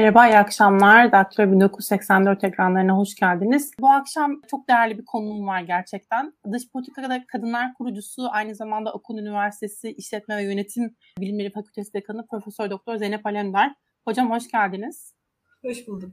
Merhaba, iyi akşamlar. Daktilo 1984 ekranlarına hoş geldiniz. Bu akşam çok değerli bir konum var gerçekten. Dış Politikada Kadınlar Kurucusu, aynı zamanda Okul Üniversitesi İşletme ve Yönetim Bilimleri Fakültesi Dekanı Profesör Doktor Zeynep Alemdar. Hocam hoş geldiniz. Hoş bulduk.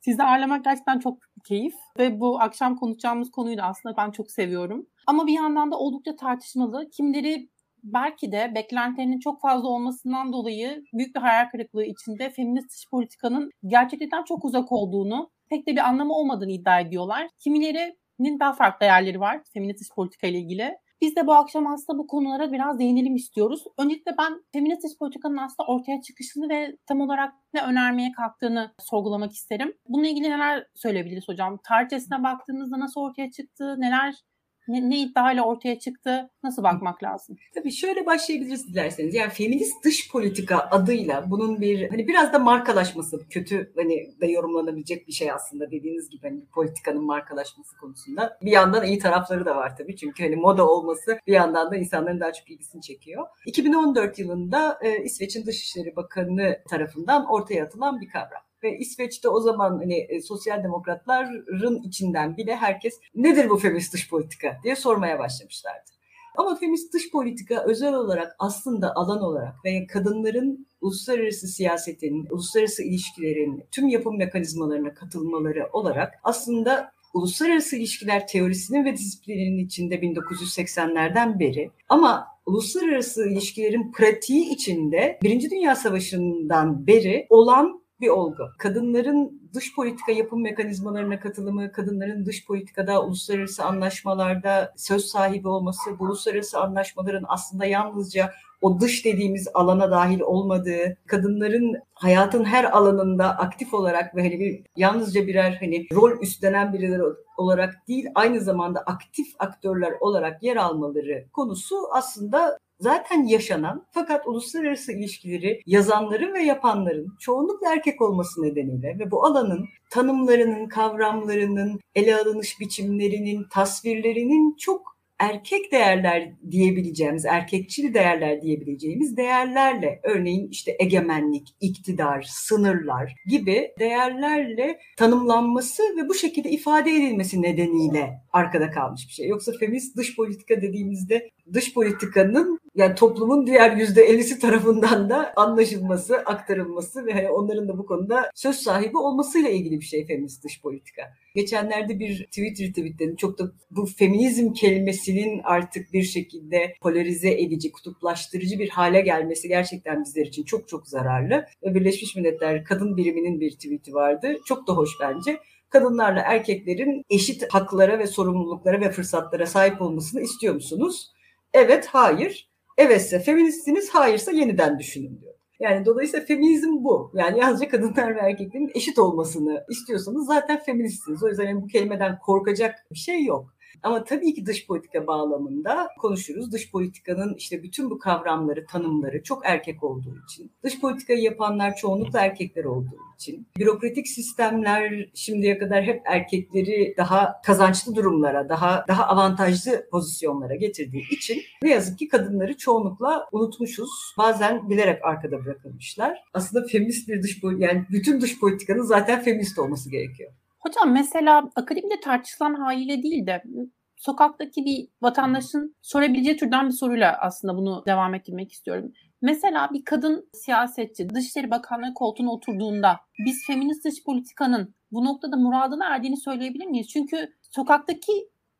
Sizi ağırlamak gerçekten çok keyif ve bu akşam konuşacağımız konuyu da aslında ben çok seviyorum. Ama bir yandan da oldukça tartışmalı. Kimileri belki de beklentilerinin çok fazla olmasından dolayı büyük bir hayal kırıklığı içinde feminist dış politikanın gerçekten çok uzak olduğunu, pek de bir anlamı olmadığını iddia ediyorlar. Kimilerinin daha farklı değerleri var feminist dış politika ile ilgili. Biz de bu akşam aslında bu konulara biraz değinelim istiyoruz. Öncelikle ben feminist dış politikanın aslında ortaya çıkışını ve tam olarak ne önermeye kalktığını sorgulamak isterim. Bununla ilgili neler söyleyebiliriz hocam? Tarihçesine baktığımızda nasıl ortaya çıktı, neler ne, ne iddiayla ortaya çıktı? Nasıl bakmak lazım? Tabii şöyle başlayabiliriz dilerseniz. Yani feminist dış politika adıyla bunun bir hani biraz da markalaşması kötü hani de yorumlanabilecek bir şey aslında dediğiniz gibi hani politikanın markalaşması konusunda. Bir yandan iyi tarafları da var tabii. Çünkü hani moda olması bir yandan da insanların daha çok ilgisini çekiyor. 2014 yılında e, İsveç'in Dışişleri Bakanı tarafından ortaya atılan bir kavram ve İsveç'te o zaman hani e, sosyal demokratların içinden bile herkes nedir bu feminist dış politika diye sormaya başlamışlardı. Ama feminist dış politika özel olarak aslında alan olarak ve kadınların uluslararası siyasetin, uluslararası ilişkilerin tüm yapım mekanizmalarına katılmaları olarak aslında uluslararası ilişkiler teorisinin ve disiplininin içinde 1980'lerden beri ama uluslararası ilişkilerin pratiği içinde Birinci Dünya Savaşı'ndan beri olan bir olgu. Kadınların dış politika yapım mekanizmalarına katılımı, kadınların dış politikada, uluslararası anlaşmalarda söz sahibi olması, bu uluslararası anlaşmaların aslında yalnızca o dış dediğimiz alana dahil olmadığı, kadınların hayatın her alanında aktif olarak ve hani bir yalnızca birer hani rol üstlenen birileri olarak değil, aynı zamanda aktif aktörler olarak yer almaları konusu aslında zaten yaşanan fakat uluslararası ilişkileri yazanların ve yapanların çoğunlukla erkek olması nedeniyle ve bu alanın tanımlarının, kavramlarının, ele alınış biçimlerinin, tasvirlerinin çok erkek değerler diyebileceğimiz, erkekçil değerler diyebileceğimiz değerlerle, örneğin işte egemenlik, iktidar, sınırlar gibi değerlerle tanımlanması ve bu şekilde ifade edilmesi nedeniyle arkada kalmış bir şey. Yoksa feminist dış politika dediğimizde dış politikanın yani toplumun diğer yüzde ellisi tarafından da anlaşılması, aktarılması ve hani onların da bu konuda söz sahibi olmasıyla ilgili bir şey feminist dış politika. Geçenlerde bir Twitter tweetledim. Çok da bu feminizm kelimesinin artık bir şekilde polarize edici, kutuplaştırıcı bir hale gelmesi gerçekten bizler için çok çok zararlı. Birleşmiş Milletler Kadın Biriminin bir tweet'i vardı. Çok da hoş bence kadınlarla erkeklerin eşit haklara ve sorumluluklara ve fırsatlara sahip olmasını istiyor musunuz? Evet, hayır. Evetse feministsiniz, hayırsa yeniden düşünün diyor. Yani dolayısıyla feminizm bu. Yani yalnızca kadınlar ve erkeklerin eşit olmasını istiyorsanız zaten feministsiniz. O yüzden yani bu kelimeden korkacak bir şey yok. Ama tabii ki dış politika bağlamında konuşuruz. Dış politikanın işte bütün bu kavramları, tanımları çok erkek olduğu için, dış politikayı yapanlar çoğunlukla erkekler olduğu için, bürokratik sistemler şimdiye kadar hep erkekleri daha kazançlı durumlara, daha daha avantajlı pozisyonlara getirdiği için ne yazık ki kadınları çoğunlukla unutmuşuz. Bazen bilerek arkada bırakılmışlar. Aslında feminist bir dış yani bütün dış politikanın zaten feminist olması gerekiyor. Hocam mesela akademide tartışılan haliyle değil de sokaktaki bir vatandaşın sorabileceği türden bir soruyla aslında bunu devam ettirmek istiyorum. Mesela bir kadın siyasetçi Dışişleri Bakanlığı koltuğuna oturduğunda biz feminist dış politikanın bu noktada muradına erdiğini söyleyebilir miyiz? Çünkü sokaktaki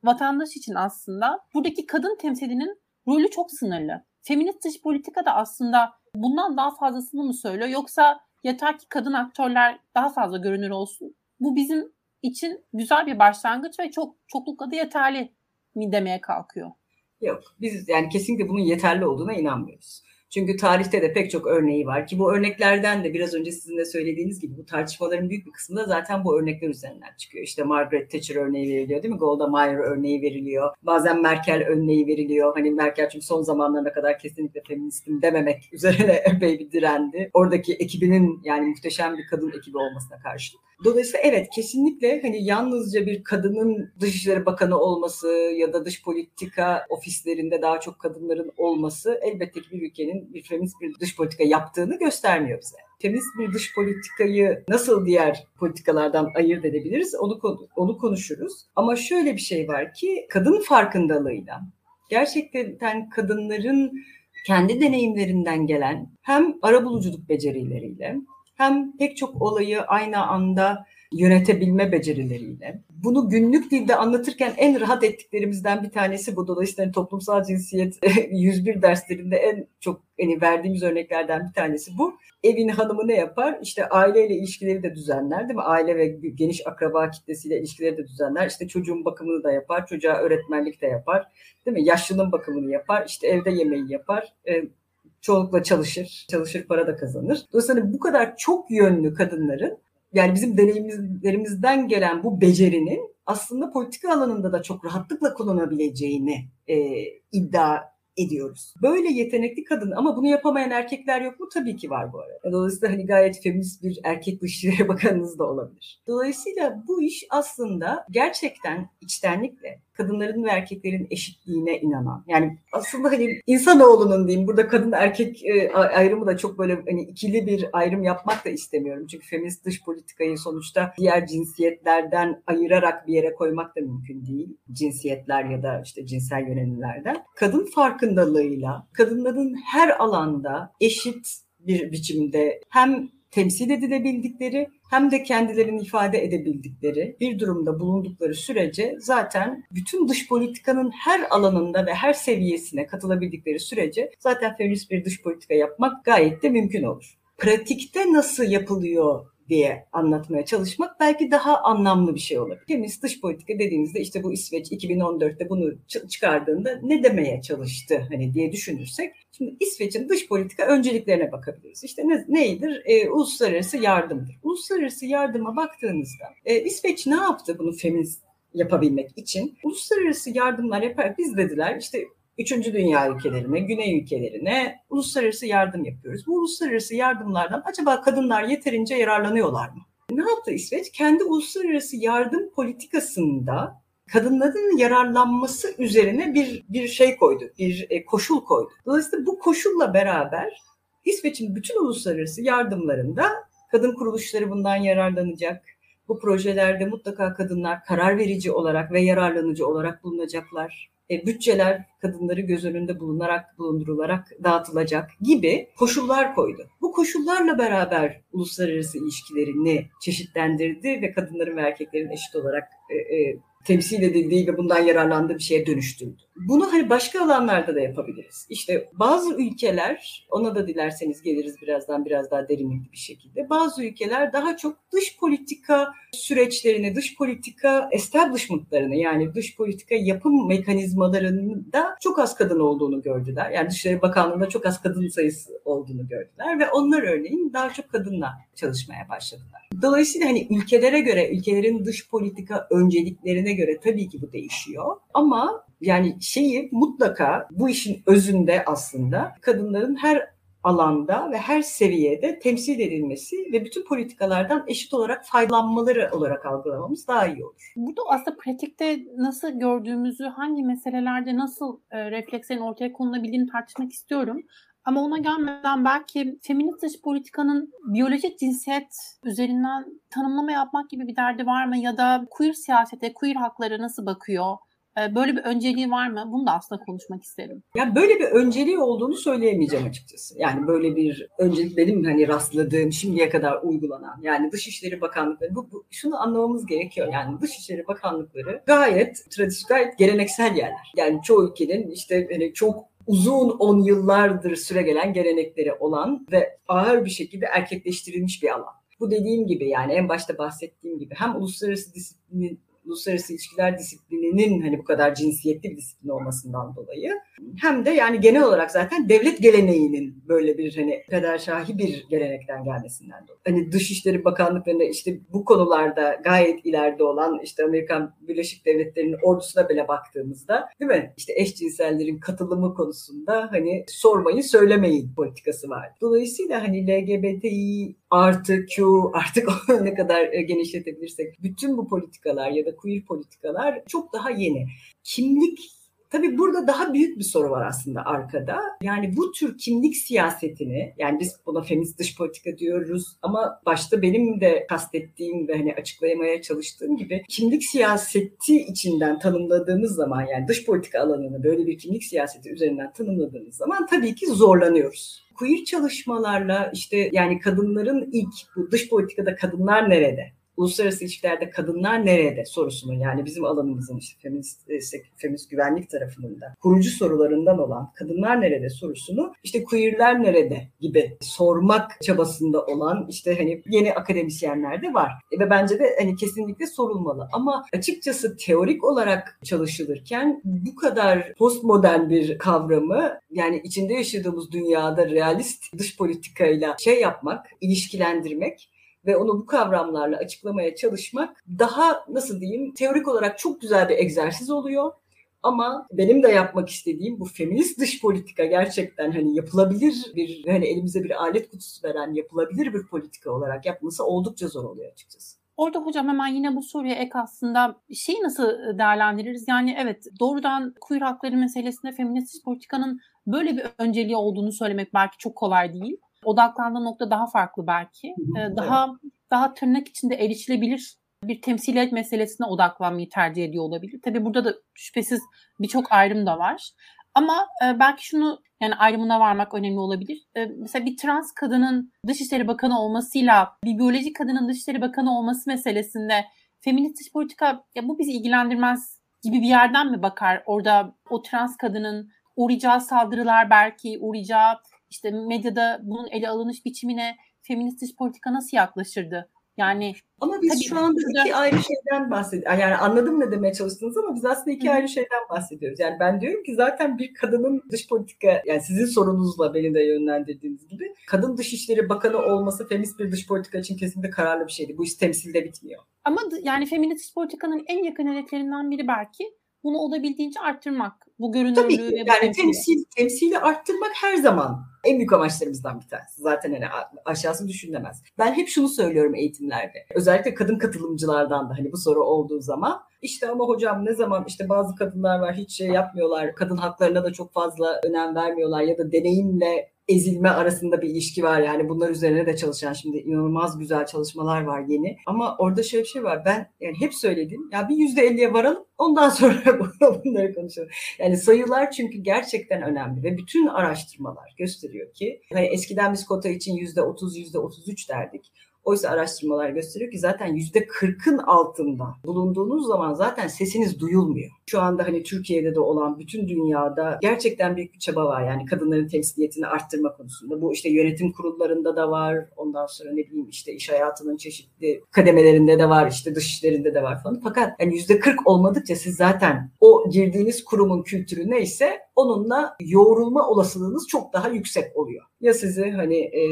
vatandaş için aslında buradaki kadın temsilinin rolü çok sınırlı. Feminist dış politika da aslında bundan daha fazlasını mı söylüyor yoksa yeter ki kadın aktörler daha fazla görünür olsun bu bizim için güzel bir başlangıç ve çok çoklukla da yeterli mi demeye kalkıyor. Yok biz yani kesinlikle bunun yeterli olduğuna inanmıyoruz. Çünkü tarihte de pek çok örneği var ki bu örneklerden de biraz önce sizin de söylediğiniz gibi bu tartışmaların büyük bir kısmında zaten bu örnekler üzerinden çıkıyor. İşte Margaret Thatcher örneği veriliyor değil mi? Golda Meir örneği veriliyor. Bazen Merkel örneği veriliyor. Hani Merkel çünkü son zamanlarına kadar kesinlikle feministim dememek üzerine epey bir direndi. Oradaki ekibinin yani muhteşem bir kadın ekibi olmasına karşı. Dolayısıyla evet kesinlikle hani yalnızca bir kadının Dışişleri Bakanı olması ya da dış politika ofislerinde daha çok kadınların olması elbette ki bir ülkenin bir feminist bir dış politika yaptığını göstermiyor bize. Feminist bir dış politikayı nasıl diğer politikalardan ayırt edebiliriz onu onu konuşuruz. Ama şöyle bir şey var ki kadın farkındalığıyla gerçekten kadınların kendi deneyimlerinden gelen hem arabuluculuk becerileriyle hem pek çok olayı aynı anda yönetebilme becerileriyle. Bunu günlük dilde anlatırken en rahat ettiklerimizden bir tanesi bu. Dolayısıyla hani toplumsal cinsiyet 101 derslerinde en çok hani verdiğimiz örneklerden bir tanesi bu. Evin hanımı ne yapar? İşte aileyle ilişkileri de düzenler değil mi? Aile ve geniş akraba kitlesiyle ilişkileri de düzenler. İşte çocuğun bakımını da yapar, çocuğa öğretmenlik de yapar. Değil mi? Yaşlının bakımını yapar, işte evde yemeği yapar. E, çoğunlukla çalışır, çalışır para da kazanır. Dolayısıyla hani bu kadar çok yönlü kadınların yani bizim deneyimlerimizden gelen bu becerinin aslında politika alanında da çok rahatlıkla kullanabileceğini e, iddia ediyoruz. Böyle yetenekli kadın ama bunu yapamayan erkekler yok mu? Tabii ki var bu arada. Dolayısıyla hani gayet feminist bir erkek dışişleri bakanınız da olabilir. Dolayısıyla bu iş aslında gerçekten içtenlikle kadınların ve erkeklerin eşitliğine inanan. Yani aslında hani insanoğlunun diyeyim burada kadın erkek e, ayrımı da çok böyle hani ikili bir ayrım yapmak da istemiyorum. Çünkü feminist dış politikayı sonuçta diğer cinsiyetlerden ayırarak bir yere koymak da mümkün değil. Cinsiyetler ya da işte cinsel yönelimlerden. Kadın farkındalığıyla kadınların her alanda eşit bir biçimde hem temsil edilebildikleri hem de kendilerini ifade edebildikleri bir durumda bulundukları sürece zaten bütün dış politikanın her alanında ve her seviyesine katılabildikleri sürece zaten feminist bir dış politika yapmak gayet de mümkün olur. Pratikte nasıl yapılıyor diye anlatmaya çalışmak belki daha anlamlı bir şey olabilir. Feminist dış politika dediğinizde işte bu İsveç 2014'te bunu çıkardığında ne demeye çalıştı hani diye düşünürsek Şimdi İsveç'in dış politika önceliklerine bakabiliriz. İşte ne, neydir? E, uluslararası yardımdır. Uluslararası yardıma baktığınızda e, İsveç ne yaptı bunu feminist yapabilmek için? Uluslararası yardımlar yapar. Biz dediler işte Üçüncü dünya ülkelerine, güney ülkelerine uluslararası yardım yapıyoruz. Bu uluslararası yardımlardan acaba kadınlar yeterince yararlanıyorlar mı? Ne yaptı İsveç? Kendi uluslararası yardım politikasında kadınların yararlanması üzerine bir bir şey koydu, bir e, koşul koydu. Dolayısıyla bu koşulla beraber İsveç'in bütün uluslararası yardımlarında kadın kuruluşları bundan yararlanacak. Bu projelerde mutlaka kadınlar karar verici olarak ve yararlanıcı olarak bulunacaklar e, bütçeler kadınları göz önünde bulunarak bulundurularak dağıtılacak gibi koşullar koydu. Bu koşullarla beraber uluslararası ilişkilerini çeşitlendirdi ve kadınların ve erkeklerin eşit olarak e, e, temsil edildiği ve bundan yararlandığı bir şeye dönüştürdü. Bunu hani başka alanlarda da yapabiliriz. İşte bazı ülkeler, ona da dilerseniz geliriz birazdan biraz daha derinlikli bir şekilde. Bazı ülkeler daha çok dış politika süreçlerini, dış politika establishment'larını yani dış politika yapım mekanizmalarında çok az kadın olduğunu gördüler. Yani Dışişleri Bakanlığı'nda çok az kadın sayısı olduğunu gördüler ve onlar örneğin daha çok kadınla çalışmaya başladılar. Dolayısıyla hani ülkelere göre, ülkelerin dış politika önceliklerine göre tabii ki bu değişiyor. Ama yani şeyi mutlaka bu işin özünde aslında kadınların her alanda ve her seviyede temsil edilmesi ve bütün politikalardan eşit olarak faydalanmaları olarak algılamamız daha iyi olur. Burada aslında pratikte nasıl gördüğümüzü, hangi meselelerde nasıl e, reflekslerin ortaya konulabildiğini tartışmak istiyorum. Ama ona gelmeden belki feminist dış politikanın biyolojik cinsiyet üzerinden tanımlama yapmak gibi bir derdi var mı? Ya da queer siyasete, queer hakları nasıl bakıyor? Ee, böyle bir önceliği var mı? Bunu da aslında konuşmak isterim. Ya böyle bir önceliği olduğunu söyleyemeyeceğim açıkçası. Yani böyle bir öncelik benim hani rastladığım şimdiye kadar uygulanan yani Dışişleri Bakanlıkları bu, bu şunu anlamamız gerekiyor. Yani Dışişleri Bakanlıkları gayet tradisyonel, gayet geleneksel yerler. Yani çoğu ülkenin işte hani çok uzun on yıllardır süre gelen gelenekleri olan ve ağır bir şekilde erkekleştirilmiş bir alan. Bu dediğim gibi yani en başta bahsettiğim gibi hem uluslararası disiplinin uluslararası ilişkiler disiplininin hani bu kadar cinsiyetli bir disiplin olmasından dolayı hem de yani genel olarak zaten devlet geleneğinin böyle bir hani şahi bir gelenekten gelmesinden dolayı. Hani Dışişleri Bakanlıklarında işte bu konularda gayet ileride olan işte Amerikan Birleşik Devletleri'nin ordusuna bile baktığımızda değil mi? İşte eşcinsellerin katılımı konusunda hani sormayı söylemeyin politikası var. Dolayısıyla hani LGBTİ artı Q artık ne kadar e, genişletebilirsek bütün bu politikalar ya da queer politikalar çok daha yeni. Kimlik Tabii burada daha büyük bir soru var aslında arkada. Yani bu tür kimlik siyasetini, yani biz buna feminist dış politika diyoruz ama başta benim de kastettiğim ve hani açıklamaya çalıştığım gibi kimlik siyaseti içinden tanımladığımız zaman yani dış politika alanını böyle bir kimlik siyaseti üzerinden tanımladığımız zaman tabii ki zorlanıyoruz queer çalışmalarla işte yani kadınların ilk bu dış politikada kadınlar nerede? Uluslararası ilişkilerde kadınlar nerede sorusunun yani bizim alanımızın işte feminist, e, feminist güvenlik tarafının da kurucu sorularından olan kadınlar nerede sorusunu işte queerler nerede gibi sormak çabasında olan işte hani yeni akademisyenler de var. E, ve bence de hani kesinlikle sorulmalı. Ama açıkçası teorik olarak çalışılırken bu kadar postmodern bir kavramı yani içinde yaşadığımız dünyada realist dış politikayla şey yapmak, ilişkilendirmek ve onu bu kavramlarla açıklamaya çalışmak daha nasıl diyeyim teorik olarak çok güzel bir egzersiz oluyor. Ama benim de yapmak istediğim bu feminist dış politika gerçekten hani yapılabilir bir hani elimize bir alet kutusu veren yapılabilir bir politika olarak yapması oldukça zor oluyor açıkçası. Orada hocam hemen yine bu soruya ek aslında şeyi nasıl değerlendiririz? Yani evet doğrudan queer hakları meselesinde feminist politikanın böyle bir önceliği olduğunu söylemek belki çok kolay değil odaklandığı nokta daha farklı belki. Ee, daha daha tırnak içinde erişilebilir bir temsilet meselesine odaklanmayı tercih ediyor olabilir. Tabii burada da şüphesiz birçok ayrım da var. Ama e, belki şunu yani ayrımına varmak önemli olabilir. E, mesela bir trans kadının Dışişleri Bakanı olmasıyla bir biyolojik kadının Dışişleri Bakanı olması meselesinde feminist dış politika ya bu bizi ilgilendirmez gibi bir yerden mi bakar? Orada o trans kadının uğrayacağı saldırılar belki uğrayacağı işte medyada bunun ele alınış biçimine feminist dış politika nasıl yaklaşırdı? Yani ama biz şu anda iki ayrı şeyden bahsediyoruz. Yani anladım ne demeye çalıştınız ama biz aslında iki Hı. ayrı şeyden bahsediyoruz. Yani ben diyorum ki zaten bir kadının dış politika yani sizin sorunuzla beni de yönlendirdiğiniz gibi kadın dışişleri bakanı olması feminist bir dış politika için kesinlikle kararlı bir şeydi. Bu iş temsilde bitmiyor. Ama yani feminist dış politikanın en yakın hedeflerinden biri belki bunu olabildiğince arttırmak. Bu görünürlüğü Tabii ki. ve yani temsil, temsili arttırmak her zaman en büyük amaçlarımızdan bir tanesi. Zaten hani aşağısı düşünülemez. Ben hep şunu söylüyorum eğitimlerde. Özellikle kadın katılımcılardan da hani bu soru olduğu zaman işte ama hocam ne zaman işte bazı kadınlar var hiç şey yapmıyorlar. Kadın haklarına da çok fazla önem vermiyorlar ya da deneyimle ezilme arasında bir ilişki var yani bunlar üzerine de çalışan şimdi inanılmaz güzel çalışmalar var yeni. Ama orada şöyle bir şey var. Ben yani hep söyledim. Ya bir yüzde elliye varalım ondan sonra bunları konuşalım. Yani sayılar çünkü gerçekten önemli ve bütün araştırmalar gösteriyor ki hani eskiden biz kota için yüzde otuz yüzde otuz üç derdik. Oysa araştırmalar gösteriyor ki zaten yüzde kırkın altında bulunduğunuz zaman zaten sesiniz duyulmuyor. Şu anda hani Türkiye'de de olan bütün dünyada gerçekten büyük bir çaba var. Yani kadınların temsiliyetini arttırma konusunda. Bu işte yönetim kurullarında da var. Ondan sonra ne bileyim işte iş hayatının çeşitli kademelerinde de var. işte dış işlerinde de var falan. Fakat yani yüzde kırk olmadıkça siz zaten o girdiğiniz kurumun kültürü neyse onunla yoğrulma olasılığınız çok daha yüksek oluyor. Ya sizi hani e,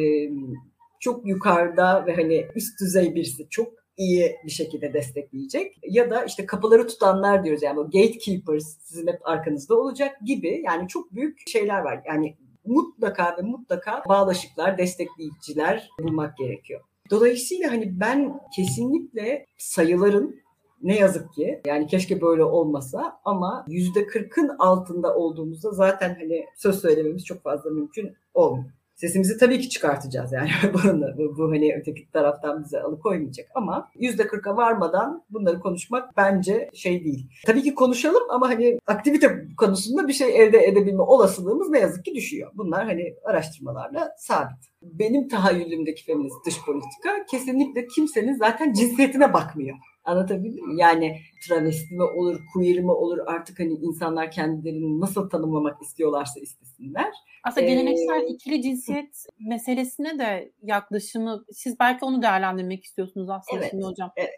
çok yukarıda ve hani üst düzey birisi çok iyi bir şekilde destekleyecek. Ya da işte kapıları tutanlar diyoruz yani o gatekeepers sizin hep arkanızda olacak gibi yani çok büyük şeyler var. Yani mutlaka ve mutlaka bağlaşıklar, destekleyiciler bulmak gerekiyor. Dolayısıyla hani ben kesinlikle sayıların ne yazık ki yani keşke böyle olmasa ama yüzde kırkın altında olduğumuzda zaten hani söz söylememiz çok fazla mümkün olmuyor. Sesimizi tabii ki çıkartacağız yani bunu, bu, bu hani öteki taraftan bize alıkoymayacak ama yüzde kırka varmadan bunları konuşmak bence şey değil. Tabii ki konuşalım ama hani aktivite konusunda bir şey elde edebilme olasılığımız ne yazık ki düşüyor. Bunlar hani araştırmalarla sabit. Benim tahayyülümdeki feminist dış politika kesinlikle kimsenin zaten cinsiyetine bakmıyor. Anlatabildim mi? Yani travesti mi olur, queer mi olur artık hani insanlar kendilerini nasıl tanımlamak istiyorlarsa istesinler. Aslında geleneksel ee, ikili cinsiyet meselesine de yaklaşımı siz belki onu değerlendirmek istiyorsunuz aslında evet, şimdi hocam. Evet.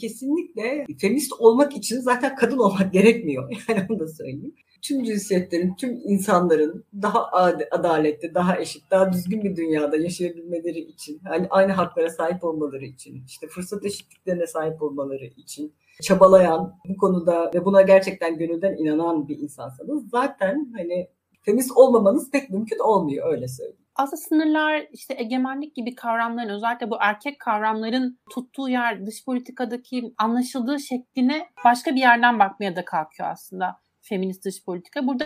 Kesinlikle feminist olmak için zaten kadın olmak gerekmiyor. Yani onu da söyleyeyim tüm cinsiyetlerin, tüm insanların daha adaletli, daha eşit, daha düzgün bir dünyada yaşayabilmeleri için, yani aynı haklara sahip olmaları için, işte fırsat eşitliklerine sahip olmaları için çabalayan bu konuda ve buna gerçekten gönülden inanan bir insansanız zaten hani feminist olmamanız pek mümkün olmuyor öyle söyleyeyim. Aslında sınırlar, işte egemenlik gibi kavramların özellikle bu erkek kavramların tuttuğu yer dış politikadaki anlaşıldığı şekline başka bir yerden bakmaya da kalkıyor aslında feminist dış politika. Burada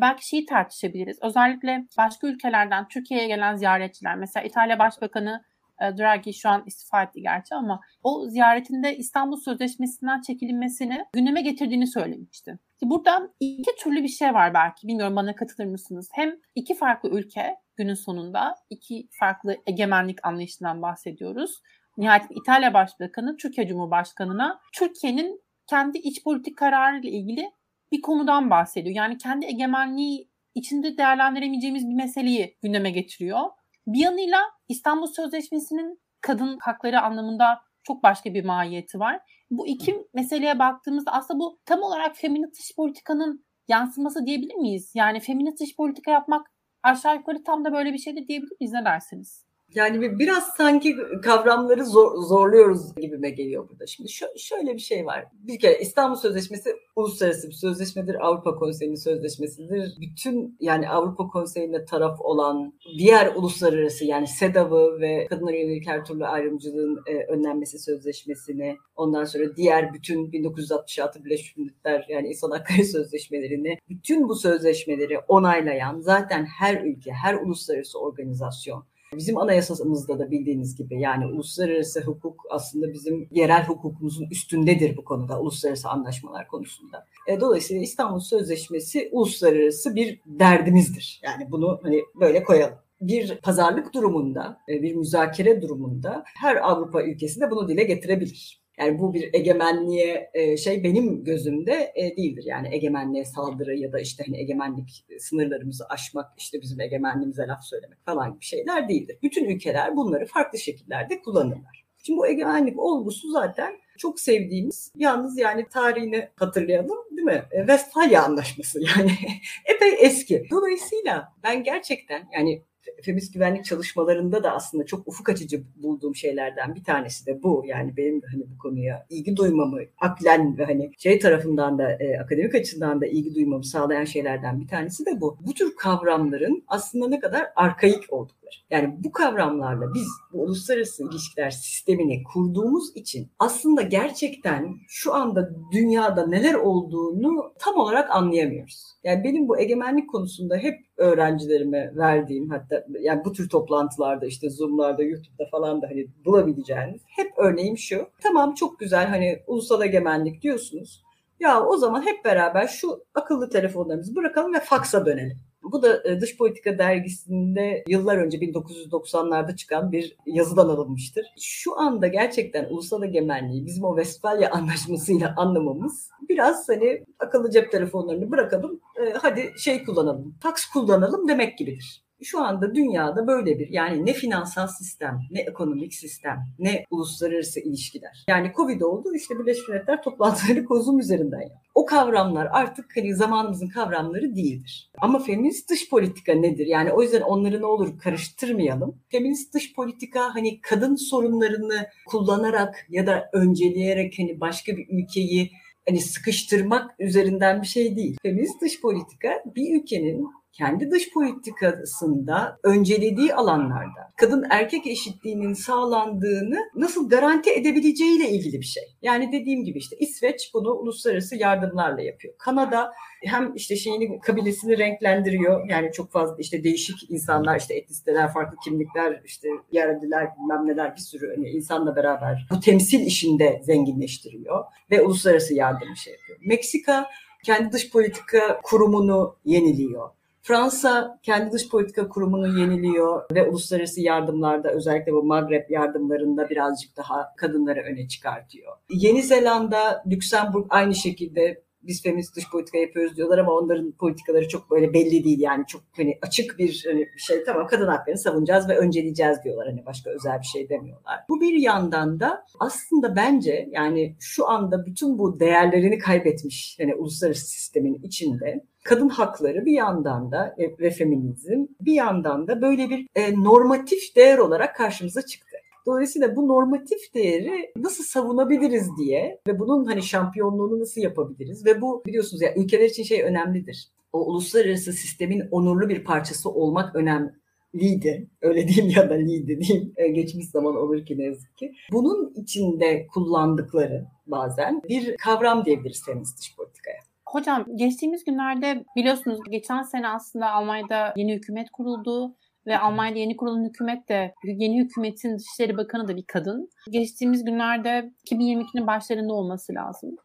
belki şeyi tartışabiliriz. Özellikle başka ülkelerden Türkiye'ye gelen ziyaretçiler. Mesela İtalya Başbakanı e, Draghi şu an istifa etti gerçi ama o ziyaretinde İstanbul Sözleşmesi'nden çekilinmesini gündeme getirdiğini söylemişti. Burada iki türlü bir şey var belki. Bilmiyorum bana katılır mısınız? Hem iki farklı ülke günün sonunda iki farklı egemenlik anlayışından bahsediyoruz. Nihayet İtalya Başbakanı Türkiye Cumhurbaşkanı'na Türkiye'nin kendi iç politik kararıyla ilgili bir konudan bahsediyor. Yani kendi egemenliği içinde değerlendiremeyeceğimiz bir meseleyi gündeme getiriyor. Bir yanıyla İstanbul Sözleşmesi'nin kadın hakları anlamında çok başka bir mahiyeti var. Bu iki meseleye baktığımızda aslında bu tam olarak feminist dış politikanın yansıması diyebilir miyiz? Yani feminist dış politika yapmak aşağı yukarı tam da böyle bir şey de diyebilir miyiz? Ne dersiniz? Yani biraz sanki kavramları zor, zorluyoruz gibime geliyor burada. Şimdi şö- şöyle bir şey var. Bir kere İstanbul Sözleşmesi uluslararası bir sözleşmedir. Avrupa Konseyi'nin sözleşmesidir. Bütün yani Avrupa Konseyi'nde taraf olan diğer uluslararası yani SEDAV'ı ve kadınlara yönelik her türlü ayrımcılığın e, önlenmesi sözleşmesini ondan sonra diğer bütün 1966 Birleşmiş Milletler yani İnsan Hakları Sözleşmelerini bütün bu sözleşmeleri onaylayan zaten her ülke, her uluslararası organizasyon Bizim anayasamızda da bildiğiniz gibi yani uluslararası hukuk aslında bizim yerel hukukumuzun üstündedir bu konuda uluslararası anlaşmalar konusunda. E, dolayısıyla İstanbul Sözleşmesi uluslararası bir derdimizdir. Yani bunu hani böyle koyalım bir pazarlık durumunda, e, bir müzakere durumunda her Avrupa ülkesi de bunu dile getirebilir. Yani bu bir egemenliğe e, şey benim gözümde e, değildir. Yani egemenliğe saldırı ya da işte hani egemenlik sınırlarımızı aşmak, işte bizim egemenliğimize laf söylemek falan gibi şeyler değildir. Bütün ülkeler bunları farklı şekillerde kullanırlar. Şimdi bu egemenlik olgusu zaten çok sevdiğimiz, yalnız yani tarihini hatırlayalım değil mi? E, Westfalia Anlaşması yani epey eski. Dolayısıyla ben gerçekten yani feminist güvenlik çalışmalarında da aslında çok ufuk açıcı bulduğum şeylerden bir tanesi de bu. Yani benim hani bu konuya ilgi duymamı aklen ve hani şey tarafından da e, akademik açıdan da ilgi duymamı sağlayan şeylerden bir tanesi de bu. Bu tür kavramların aslında ne kadar arkaik oldukları. Yani bu kavramlarla biz bu uluslararası ilişkiler sistemini kurduğumuz için aslında gerçekten şu anda dünyada neler olduğunu tam olarak anlayamıyoruz. Yani benim bu egemenlik konusunda hep öğrencilerime verdiğim hatta yani bu tür toplantılarda işte Zoom'larda, YouTube'da falan da hani bulabileceğiniz hep örneğim şu. Tamam çok güzel hani ulusal egemenlik diyorsunuz. Ya o zaman hep beraber şu akıllı telefonlarımızı bırakalım ve faksa dönelim. Bu da e, Dış Politika dergisinde yıllar önce 1990'larda çıkan bir yazıdan alınmıştır. Şu anda gerçekten ulusal egemenliği bizim o Westfalia anlaşmasıyla anlamamız biraz hani akıllı cep telefonlarını bırakalım e, hadi şey kullanalım, tax kullanalım demek gibidir şu anda dünyada böyle bir yani ne finansal sistem, ne ekonomik sistem, ne uluslararası ilişkiler. Yani Covid oldu işte Birleşmiş Milletler toplantıları kozum üzerinden yaptı. O kavramlar artık hani zamanımızın kavramları değildir. Ama feminist dış politika nedir? Yani o yüzden onları ne olur karıştırmayalım. Feminist dış politika hani kadın sorunlarını kullanarak ya da önceleyerek hani başka bir ülkeyi hani sıkıştırmak üzerinden bir şey değil. Feminist dış politika bir ülkenin kendi dış politikasında öncelediği alanlarda kadın erkek eşitliğinin sağlandığını nasıl garanti edebileceğiyle ilgili bir şey. Yani dediğim gibi işte İsveç bunu uluslararası yardımlarla yapıyor. Kanada hem işte şeyini kabilesini renklendiriyor. Yani çok fazla işte değişik insanlar işte etnisiteler, farklı kimlikler, işte yerliler bilmem neler bir sürü hani insanla beraber bu temsil işinde zenginleştiriyor ve uluslararası yardım şey yapıyor. Meksika kendi dış politika kurumunu yeniliyor. Fransa kendi dış politika kurumunu yeniliyor ve uluslararası yardımlarda özellikle bu Magreb yardımlarında birazcık daha kadınları öne çıkartıyor. Yeni Zelanda, Lüksemburg aynı şekilde biz feminist dış politika yapıyoruz diyorlar ama onların politikaları çok böyle belli değil yani çok hani açık bir hani şey tamam kadın haklarını savunacağız ve önceleyeceğiz diyorlar hani başka özel bir şey demiyorlar. Bu bir yandan da aslında bence yani şu anda bütün bu değerlerini kaybetmiş hani uluslararası sistemin içinde kadın hakları bir yandan da e, ve feminizm bir yandan da böyle bir e, normatif değer olarak karşımıza çıktı. Dolayısıyla bu normatif değeri nasıl savunabiliriz diye ve bunun hani şampiyonluğunu nasıl yapabiliriz ve bu biliyorsunuz ya ülkeler için şey önemlidir. O uluslararası sistemin onurlu bir parçası olmak önemliydi. Öyle diyeyim ya da liydi diyeyim. E, geçmiş zaman olur ki ne yazık ki. Bunun içinde kullandıkları bazen bir kavram diyebiliriz feminist dış politikaya. Hocam geçtiğimiz günlerde biliyorsunuz geçen sene aslında Almanya'da yeni hükümet kuruldu ve Almanya'da yeni kurulan hükümet de yeni hükümetin Dışişleri Bakanı da bir kadın. Geçtiğimiz günlerde 2022'nin başlarında olması lazım.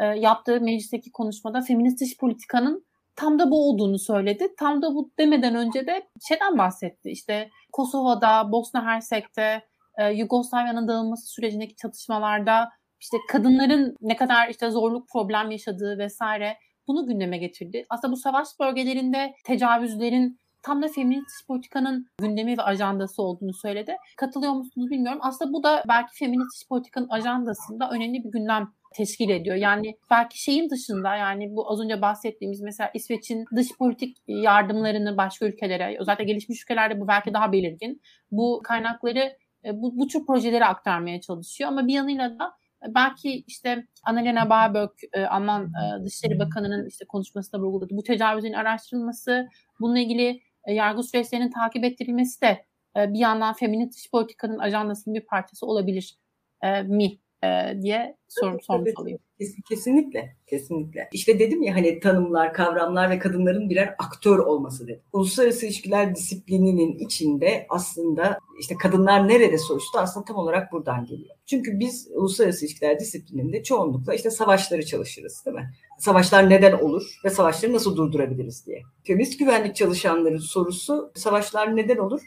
E, yaptığı meclisteki konuşmada feminist dış politikanın tam da bu olduğunu söyledi. Tam da bu demeden önce de şeyden bahsetti. İşte Kosova'da, Bosna Hersek'te, e, Yugoslavya'nın dağılması sürecindeki çatışmalarda işte kadınların ne kadar işte zorluk problem yaşadığı vesaire bunu gündeme getirdi. Aslında bu savaş bölgelerinde tecavüzlerin tam da feminist politikanın gündemi ve ajandası olduğunu söyledi. Katılıyor musunuz bilmiyorum. Aslında bu da belki feminist politikanın ajandasında önemli bir gündem teşkil ediyor. Yani belki şeyin dışında yani bu az önce bahsettiğimiz mesela İsveç'in dış politik yardımlarını başka ülkelere özellikle gelişmiş ülkelerde bu belki daha belirgin. Bu kaynakları e, bu, bu tür projelere aktarmaya çalışıyor ama bir yanıyla da belki işte Annalena Baerbock, e, Alman e, Dışişleri Bakanı'nın işte konuşmasında vurguladı. Bu tecavüzün araştırılması, bununla ilgili e, yargı süreçlerinin takip ettirilmesi de bir yandan feminist dış politikanın ajandasının bir parçası olabilir mi e, diye sorum, sormuş olayım. Kesinlikle, kesinlikle. İşte dedim ya hani tanımlar, kavramlar ve kadınların birer aktör olması dedim. Uluslararası ilişkiler disiplininin içinde aslında işte kadınlar nerede sorusu aslında tam olarak buradan geliyor. Çünkü biz uluslararası ilişkiler disiplininde çoğunlukla işte savaşları çalışırız değil mi? Savaşlar neden olur ve savaşları nasıl durdurabiliriz diye. Feminist güvenlik çalışanları sorusu savaşlar neden olur?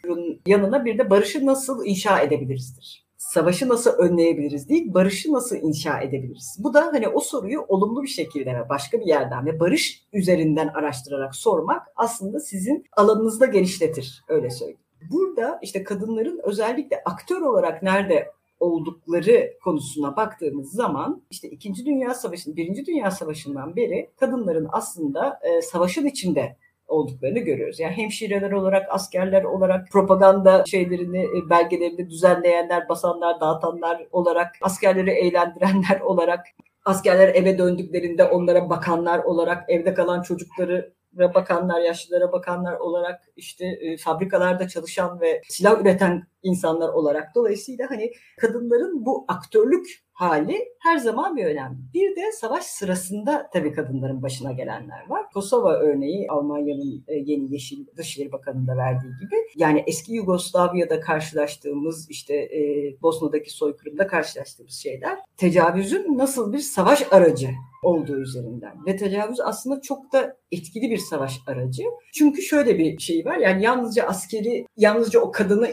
Yanına bir de barışı nasıl inşa edebilirizdir savaşı nasıl önleyebiliriz değil, barışı nasıl inşa edebiliriz? Bu da hani o soruyu olumlu bir şekilde ve başka bir yerden ve barış üzerinden araştırarak sormak aslında sizin alanınızda genişletir, öyle söyleyeyim. Burada işte kadınların özellikle aktör olarak nerede oldukları konusuna baktığımız zaman işte İkinci Dünya Savaşı'nın, Birinci Dünya Savaşı'ndan beri kadınların aslında e, savaşın içinde olduklarını görüyoruz. Yani hemşireler olarak, askerler olarak, propaganda şeylerini, e, belgelerini düzenleyenler, basanlar, dağıtanlar olarak, askerleri eğlendirenler olarak, askerler eve döndüklerinde onlara bakanlar olarak, evde kalan çocukları ve bakanlar, yaşlılara bakanlar olarak işte e, fabrikalarda çalışan ve silah üreten insanlar olarak dolayısıyla hani kadınların bu aktörlük hali her zaman bir önemli. Bir de savaş sırasında tabii kadınların başına gelenler var. Kosova örneği Almanya'nın e, yeni Yeşil Dışişleri Bakanı'nın da verdiği gibi. Yani eski Yugoslavya'da karşılaştığımız işte e, Bosna'daki soykırımda karşılaştığımız şeyler tecavüzün nasıl bir savaş aracı olduğu üzerinden. Ve tecavüz aslında çok da etkili bir savaş aracı. Çünkü şöyle bir şey var. Yani yalnızca askeri, yalnızca o kadını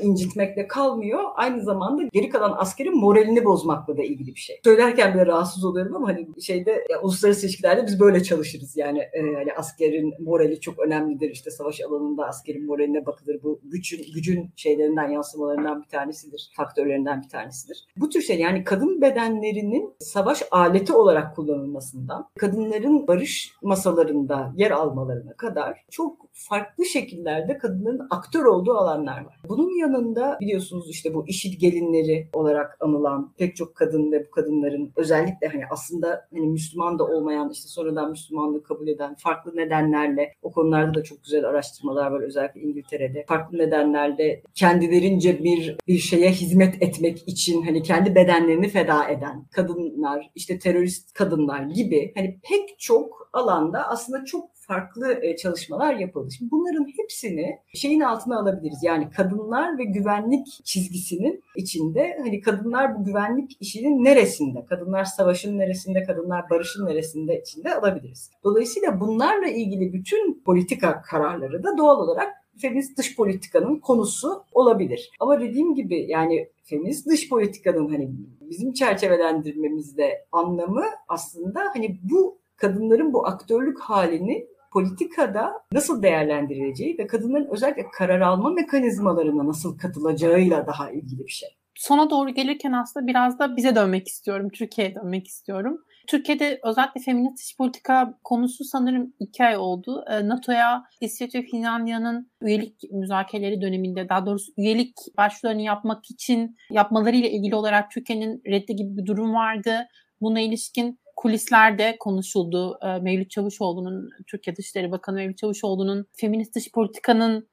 incitmekle kalmıyor. Aynı zamanda geri kalan askerin moralini bozmakla da ilgili bir şey. Söylerken bile rahatsız oluyorum ama hani şeyde ya, uluslararası ilişkilerde biz böyle çalışırız. Yani e, hani askerin morali çok önemlidir. İşte savaş alanında askerin moraline bakılır. Bu gücün gücün şeylerinden yansımalarından bir tanesidir. Faktörlerinden bir tanesidir. Bu tür şey yani kadın bedenlerinin savaş aleti olarak kullanılmasından kadınların barış masalarında yer almalarına kadar çok farklı şekillerde kadınların aktör olduğu alanlar var. Bunun yanında biliyorsunuz işte bu işit gelinleri olarak anılan pek çok kadın ve bu kadınların özellikle hani aslında hani Müslüman da olmayan işte sonradan Müslümanlığı kabul eden farklı nedenlerle o konularda da çok güzel araştırmalar var özellikle İngiltere'de. Farklı nedenlerle kendilerince bir bir şeye hizmet etmek için hani kendi bedenlerini feda eden kadınlar, işte terörist kadınlar gibi hani pek çok alanda aslında çok farklı e, çalışmalar yapıldı. Şimdi bunların hepsini şeyin altına alabiliriz. Yani kadınlar ve güvenlik çizgisinin içinde hani kadınlar bu güvenlik işinin neresinde? Kadınlar savaşın neresinde? Kadınlar barışın neresinde içinde alabiliriz. Dolayısıyla bunlarla ilgili bütün politika kararları da doğal olarak feminist dış politikanın konusu olabilir. Ama dediğim gibi yani feminist dış politikanın hani bizim çerçevelendirmemizde anlamı aslında hani bu kadınların bu aktörlük halini politikada nasıl değerlendirileceği ve kadınların özellikle karar alma mekanizmalarına nasıl katılacağıyla daha ilgili bir şey. Sona doğru gelirken aslında biraz da bize dönmek istiyorum, Türkiye'ye dönmek istiyorum. Türkiye'de özellikle feminist dış politika konusu sanırım iki ay oldu. Ee, NATO'ya İsveç ve Finlandiya'nın üyelik müzakereleri döneminde daha doğrusu üyelik başvurularını yapmak için yapmalarıyla ilgili olarak Türkiye'nin reddi gibi bir durum vardı. Buna ilişkin kulislerde konuşuldu. Ee, Mevlüt Çavuşoğlu'nun, Türkiye Dışişleri Bakanı Mevlüt Çavuşoğlu'nun feminist dış politikanın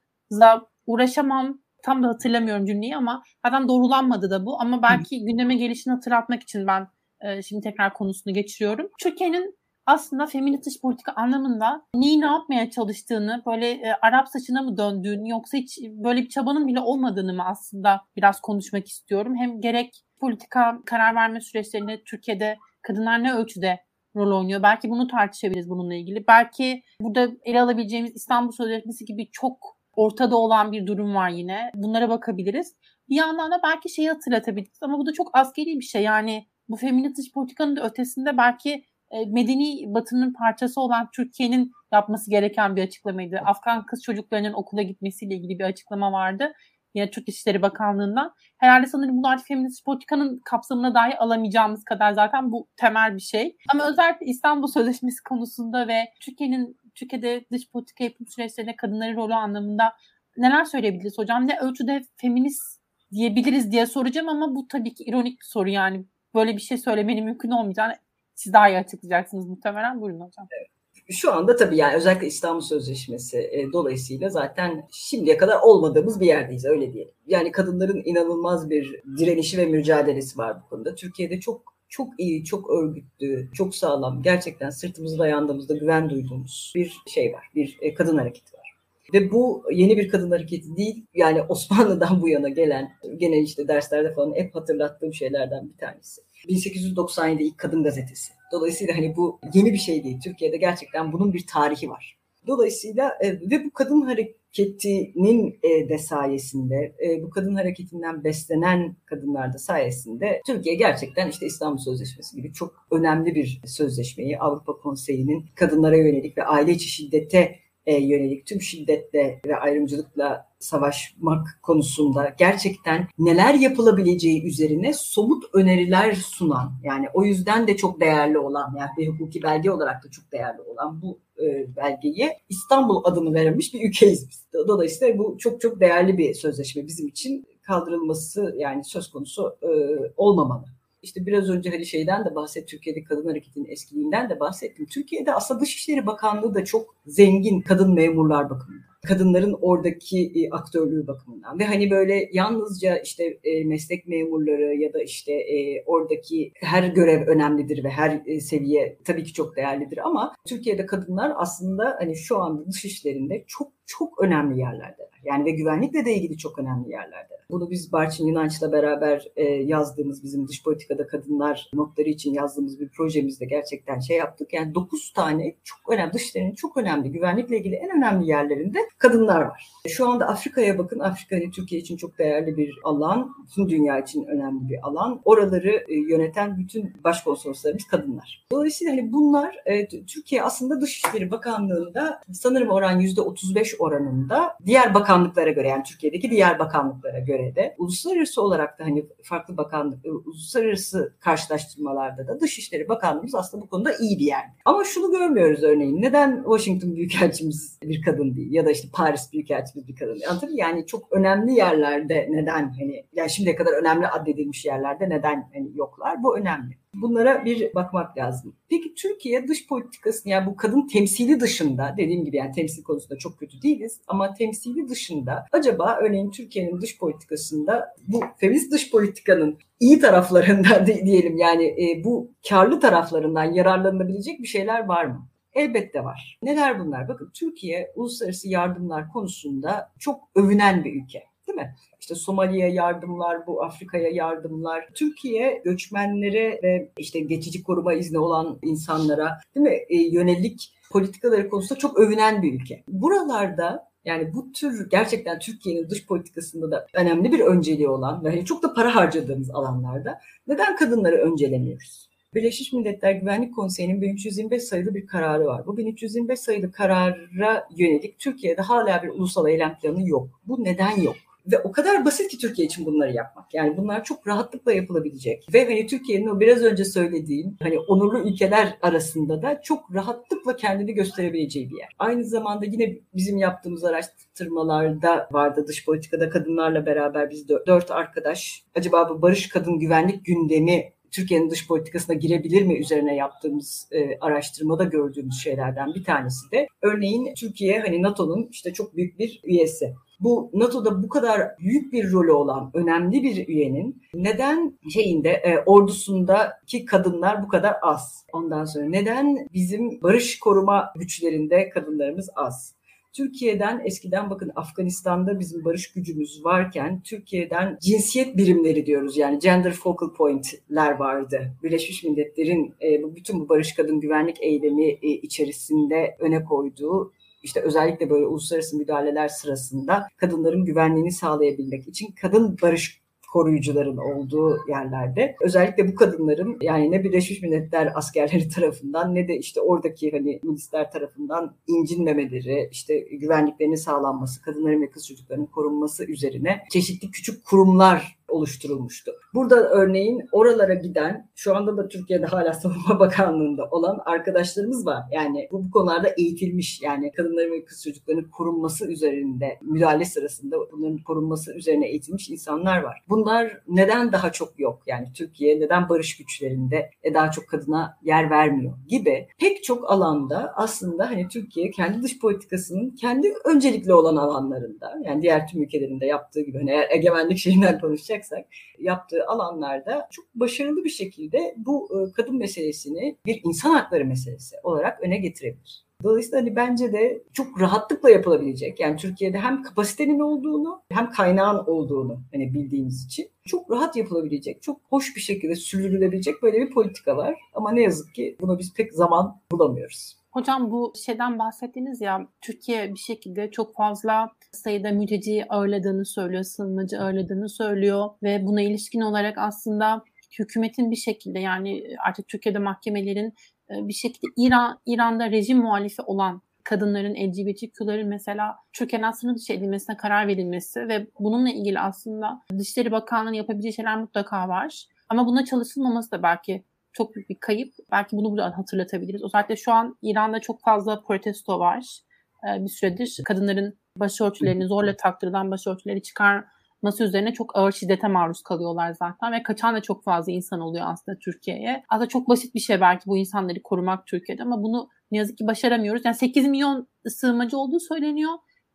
uğraşamam tam da hatırlamıyorum cümleyi ama zaten doğrulanmadı da bu ama belki Hı. gündeme gelişini hatırlatmak için ben e, şimdi tekrar konusunu geçiriyorum. Türkiye'nin aslında feminist dış politika anlamında neyi ne yapmaya çalıştığını, böyle e, Arap saçına mı döndüğünü yoksa hiç böyle bir çabanın bile olmadığını mı aslında biraz konuşmak istiyorum. Hem gerek politika karar verme süreçlerinde Türkiye'de kadınlar ne ölçüde rol oynuyor? Belki bunu tartışabiliriz bununla ilgili. Belki burada ele alabileceğimiz İstanbul Sözleşmesi gibi çok ortada olan bir durum var yine. Bunlara bakabiliriz. Bir yandan da belki şeyi hatırlatabiliriz ama bu da çok askeri bir şey. Yani bu feminist dış politikanın da ötesinde belki e, medeni batının parçası olan Türkiye'nin yapması gereken bir açıklamaydı. Afgan kız çocuklarının okula gitmesiyle ilgili bir açıklama vardı. Yine Türk İşleri Bakanlığı'ndan. Herhalde sanırım bunlar feminist politikanın kapsamına dahi alamayacağımız kadar zaten bu temel bir şey. Ama özellikle İstanbul Sözleşmesi konusunda ve Türkiye'nin Türkiye'de dış politika yapım süreçlerinde kadınların rolü anlamında neler söyleyebiliriz hocam? Ne ölçüde feminist diyebiliriz diye soracağım ama bu tabii ki ironik bir soru yani. Böyle bir şey söylemenin mümkün olmayacağını siz daha iyi açıklayacaksınız muhtemelen. Buyurun hocam. Evet. Şu anda tabii yani özellikle İstanbul Sözleşmesi e, dolayısıyla zaten şimdiye kadar olmadığımız bir yerdeyiz öyle diyelim. Yani kadınların inanılmaz bir direnişi ve mücadelesi var bu konuda. Türkiye'de çok çok iyi, çok örgütlü, çok sağlam, gerçekten sırtımızı dayandığımızda güven duyduğumuz bir şey var. Bir e, kadın hareketi var. Ve bu yeni bir kadın hareketi değil. Yani Osmanlı'dan bu yana gelen, gene işte derslerde falan hep hatırlattığım şeylerden bir tanesi. 1897 ilk kadın gazetesi. Dolayısıyla hani bu yeni bir şey değil. Türkiye'de gerçekten bunun bir tarihi var. Dolayısıyla e, ve bu kadın hareketinin e, de sayesinde, e, bu kadın hareketinden beslenen kadınlar da sayesinde Türkiye gerçekten işte İstanbul Sözleşmesi gibi çok önemli bir sözleşmeyi Avrupa Konseyi'nin kadınlara yönelik ve aile içi şiddete e, yönelik tüm şiddetle ve ayrımcılıkla savaşmak konusunda gerçekten neler yapılabileceği üzerine somut öneriler sunan yani o yüzden de çok değerli olan yani bir hukuki belge olarak da çok değerli olan bu e, belgeyi İstanbul adını verilmiş bir ülkeyiz biz. Dolayısıyla bu çok çok değerli bir sözleşme bizim için kaldırılması yani söz konusu e, olmamalı işte biraz önce hani şeyden de bahset, Türkiye'de kadın hareketinin eskiliğinden de bahsettim. Türkiye'de aslında Dışişleri Bakanlığı da çok zengin kadın memurlar bakımından kadınların oradaki e, aktörlüğü bakımından ve hani böyle yalnızca işte e, meslek memurları ya da işte e, oradaki her görev önemlidir ve her seviye tabii ki çok değerlidir ama Türkiye'de kadınlar aslında hani şu anda dış işlerinde çok çok önemli yerlerde. Yani ve güvenlikle de ilgili çok önemli yerlerde. Bunu biz Barçın Yunanç'la beraber e, yazdığımız bizim dış politikada kadınlar notları için yazdığımız bir projemizde gerçekten şey yaptık. Yani 9 tane çok önemli, dışlarının çok önemli, güvenlikle ilgili en önemli yerlerinde kadınlar var. Şu anda Afrika'ya bakın. Afrika hani Türkiye için çok değerli bir alan. Bütün dünya için önemli bir alan. Oraları e, yöneten bütün başkonsoloslarımız kadınlar. Dolayısıyla hani bunlar e, Türkiye aslında Dışişleri Bakanlığı'nda sanırım oran %35 oranında diğer bakanlıklara göre yani Türkiye'deki diğer bakanlıklara göre de uluslararası olarak da hani farklı bakanlık, e, uluslararası karşılaştırmalarda da Dışişleri Bakanlığımız aslında bu konuda iyi bir yer. Ama şunu görmüyoruz örneğin. Neden Washington Büyükelçimiz bir kadın değil ya da işte Paris Büyükelçimiz bir kadın değil. Anlatabiliyor Yani çok önemli yerlerde neden hani yani şimdiye kadar önemli addedilmiş yerlerde neden hani yoklar? Bu önemli. Bunlara bir bakmak lazım. Peki Türkiye dış politikası yani bu kadın temsili dışında dediğim gibi yani temsil konusunda çok kötü değiliz ama temsili dışında acaba örneğin Türkiye'nin dış politikasında bu feminist dış politikanın iyi taraflarından diyelim yani e, bu karlı taraflarından yararlanabilecek bir şeyler var mı? Elbette var. Neler bunlar? Bakın Türkiye uluslararası yardımlar konusunda çok övünen bir ülke. Değil mi? İşte Somali'ye yardımlar, bu Afrika'ya yardımlar. Türkiye göçmenlere ve işte geçici koruma izni olan insanlara değil mi e, yönelik politikaları konusunda çok övünen bir ülke. Buralarda yani bu tür gerçekten Türkiye'nin dış politikasında da önemli bir önceliği olan ve çok da para harcadığımız alanlarda neden kadınları öncelemiyoruz? Birleşmiş Milletler Güvenlik Konseyi'nin 1325 sayılı bir kararı var. Bu 1325 sayılı karara yönelik Türkiye'de hala bir ulusal eylem planı yok. Bu neden yok? Ve o kadar basit ki Türkiye için bunları yapmak. Yani bunlar çok rahatlıkla yapılabilecek. Ve hani Türkiye'nin o biraz önce söylediğim hani onurlu ülkeler arasında da çok rahatlıkla kendini gösterebileceği bir yer. Aynı zamanda yine bizim yaptığımız araştırmalarda vardı dış politikada kadınlarla beraber biz dört arkadaş acaba bu barış kadın güvenlik gündemi Türkiye'nin dış politikasına girebilir mi üzerine yaptığımız e, araştırmada gördüğümüz şeylerden bir tanesi de örneğin Türkiye hani NATO'nun işte çok büyük bir üyesi bu NATO'da bu kadar büyük bir rolü olan önemli bir üyenin neden şeyinde e, ordusundaki kadınlar bu kadar az? Ondan sonra neden bizim barış koruma güçlerinde kadınlarımız az? Türkiye'den eskiden bakın Afganistan'da bizim barış gücümüz varken Türkiye'den cinsiyet birimleri diyoruz yani gender focal point'ler vardı. Birleşmiş Milletler'in e, bu bütün bu barış kadın güvenlik eylemi e, içerisinde öne koyduğu işte özellikle böyle uluslararası müdahaleler sırasında kadınların güvenliğini sağlayabilmek için kadın barış koruyucuların olduğu yerlerde özellikle bu kadınların yani ne Birleşmiş Milletler askerleri tarafından ne de işte oradaki hani milisler tarafından incinmemeleri, işte güvenliklerinin sağlanması, kadınların ve kız çocuklarının korunması üzerine çeşitli küçük kurumlar oluşturulmuştu. Burada örneğin oralara giden şu anda da Türkiye'de hala Savunma Bakanlığı'nda olan arkadaşlarımız var. Yani bu, bu konularda eğitilmiş yani kadınların ve kız çocuklarının korunması üzerinde müdahale sırasında bunların korunması üzerine eğitilmiş insanlar var. Bunlar neden daha çok yok? Yani Türkiye neden barış güçlerinde e, daha çok kadına yer vermiyor gibi pek çok alanda aslında hani Türkiye kendi dış politikasının kendi öncelikli olan alanlarında yani diğer tüm ülkelerinde yaptığı gibi hani eğer egemenlik şeyinden konuşacak bakacaksak yaptığı alanlarda çok başarılı bir şekilde bu e, kadın meselesini bir insan hakları meselesi olarak öne getirebilir. Dolayısıyla hani bence de çok rahatlıkla yapılabilecek. Yani Türkiye'de hem kapasitenin olduğunu hem kaynağın olduğunu hani bildiğimiz için çok rahat yapılabilecek, çok hoş bir şekilde sürdürülebilecek böyle bir politika var. Ama ne yazık ki buna biz pek zaman bulamıyoruz. Hocam bu şeyden bahsettiniz ya Türkiye bir şekilde çok fazla sayıda mülteci ağırladığını söylüyor, sığınmacı ağırladığını söylüyor ve buna ilişkin olarak aslında hükümetin bir şekilde yani artık Türkiye'de mahkemelerin e, bir şekilde İran İran'da rejim muhalifi olan kadınların LGBTQ'ların mesela Türkiye'den sınır dışı edilmesine karar verilmesi ve bununla ilgili aslında Dışişleri Bakanlığı'nın yapabileceği şeyler mutlaka var. Ama buna çalışılmaması da belki çok büyük bir kayıp. Belki bunu buradan hatırlatabiliriz. Özellikle şu an İran'da çok fazla protesto var. Ee, bir süredir kadınların başörtülerini zorla taktırılan başörtüleri çıkarması üzerine çok ağır şiddete maruz kalıyorlar zaten ve kaçan da çok fazla insan oluyor aslında Türkiye'ye. Aslında çok basit bir şey belki bu insanları korumak Türkiye'de ama bunu ne yazık ki başaramıyoruz. Yani 8 milyon sığınmacı olduğu söyleniyor.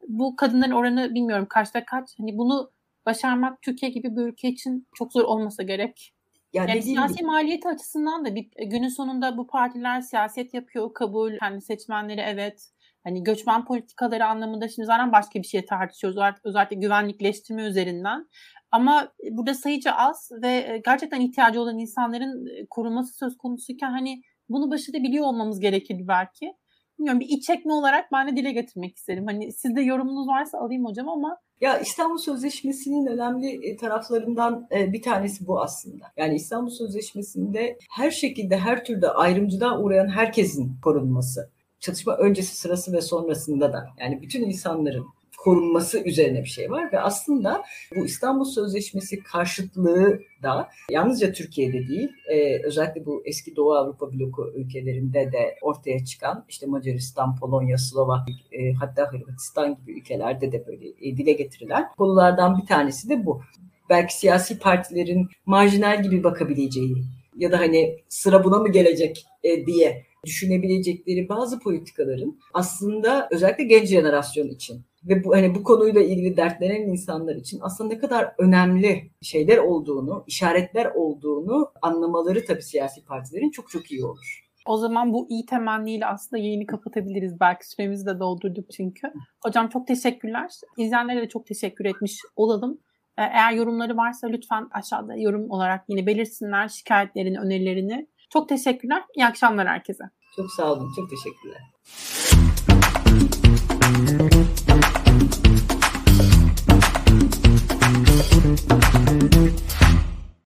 Bu kadınların oranı bilmiyorum kaçta kaç. Hani bunu başarmak Türkiye gibi bir ülke için çok zor olmasa gerek. Yani, yani siyasi gibi. maliyeti açısından da bir günün sonunda bu partiler siyaset yapıyor, kabul, kendi seçmenleri evet. Hani göçmen politikaları anlamında şimdi zaten başka bir şey tartışıyoruz. Özellikle güvenlikleştirme üzerinden. Ama burada sayıca az ve gerçekten ihtiyacı olan insanların korunması söz konusuyken hani bunu başarabiliyor olmamız gerekir belki. Bilmiyorum bir iç çekme olarak ben de dile getirmek isterim. Hani sizde yorumunuz varsa alayım hocam ama ya İstanbul Sözleşmesi'nin önemli e, taraflarından e, bir tanesi bu aslında. Yani İstanbul Sözleşmesi'nde her şekilde her türde ayrımcılığa uğrayan herkesin korunması. Çatışma öncesi, sırası ve sonrasında da yani bütün insanların korunması üzerine bir şey var ve aslında bu İstanbul Sözleşmesi karşıtlığı da yalnızca Türkiye'de değil e, özellikle bu eski Doğu Avrupa bloku ülkelerinde de ortaya çıkan işte Macaristan, Polonya, Slovakya e, hatta Hırvatistan gibi ülkelerde de böyle e, dile getirilen konulardan bir tanesi de bu. Belki siyasi partilerin marjinal gibi bakabileceği ya da hani sıra buna mı gelecek e, diye düşünebilecekleri bazı politikaların aslında özellikle genç jenerasyon için ve bu hani bu konuyla ilgili dertlenen insanlar için aslında ne kadar önemli şeyler olduğunu, işaretler olduğunu anlamaları tabii siyasi partilerin çok çok iyi olur. O zaman bu iyi temenniyle aslında yayını kapatabiliriz. Belki süremizi de doldurduk çünkü. Hocam çok teşekkürler. İzleyenlere de çok teşekkür etmiş olalım. Ee, eğer yorumları varsa lütfen aşağıda yorum olarak yine belirsinler şikayetlerini, önerilerini. Çok teşekkürler. İyi akşamlar herkese. Çok sağ olun. Çok teşekkürler.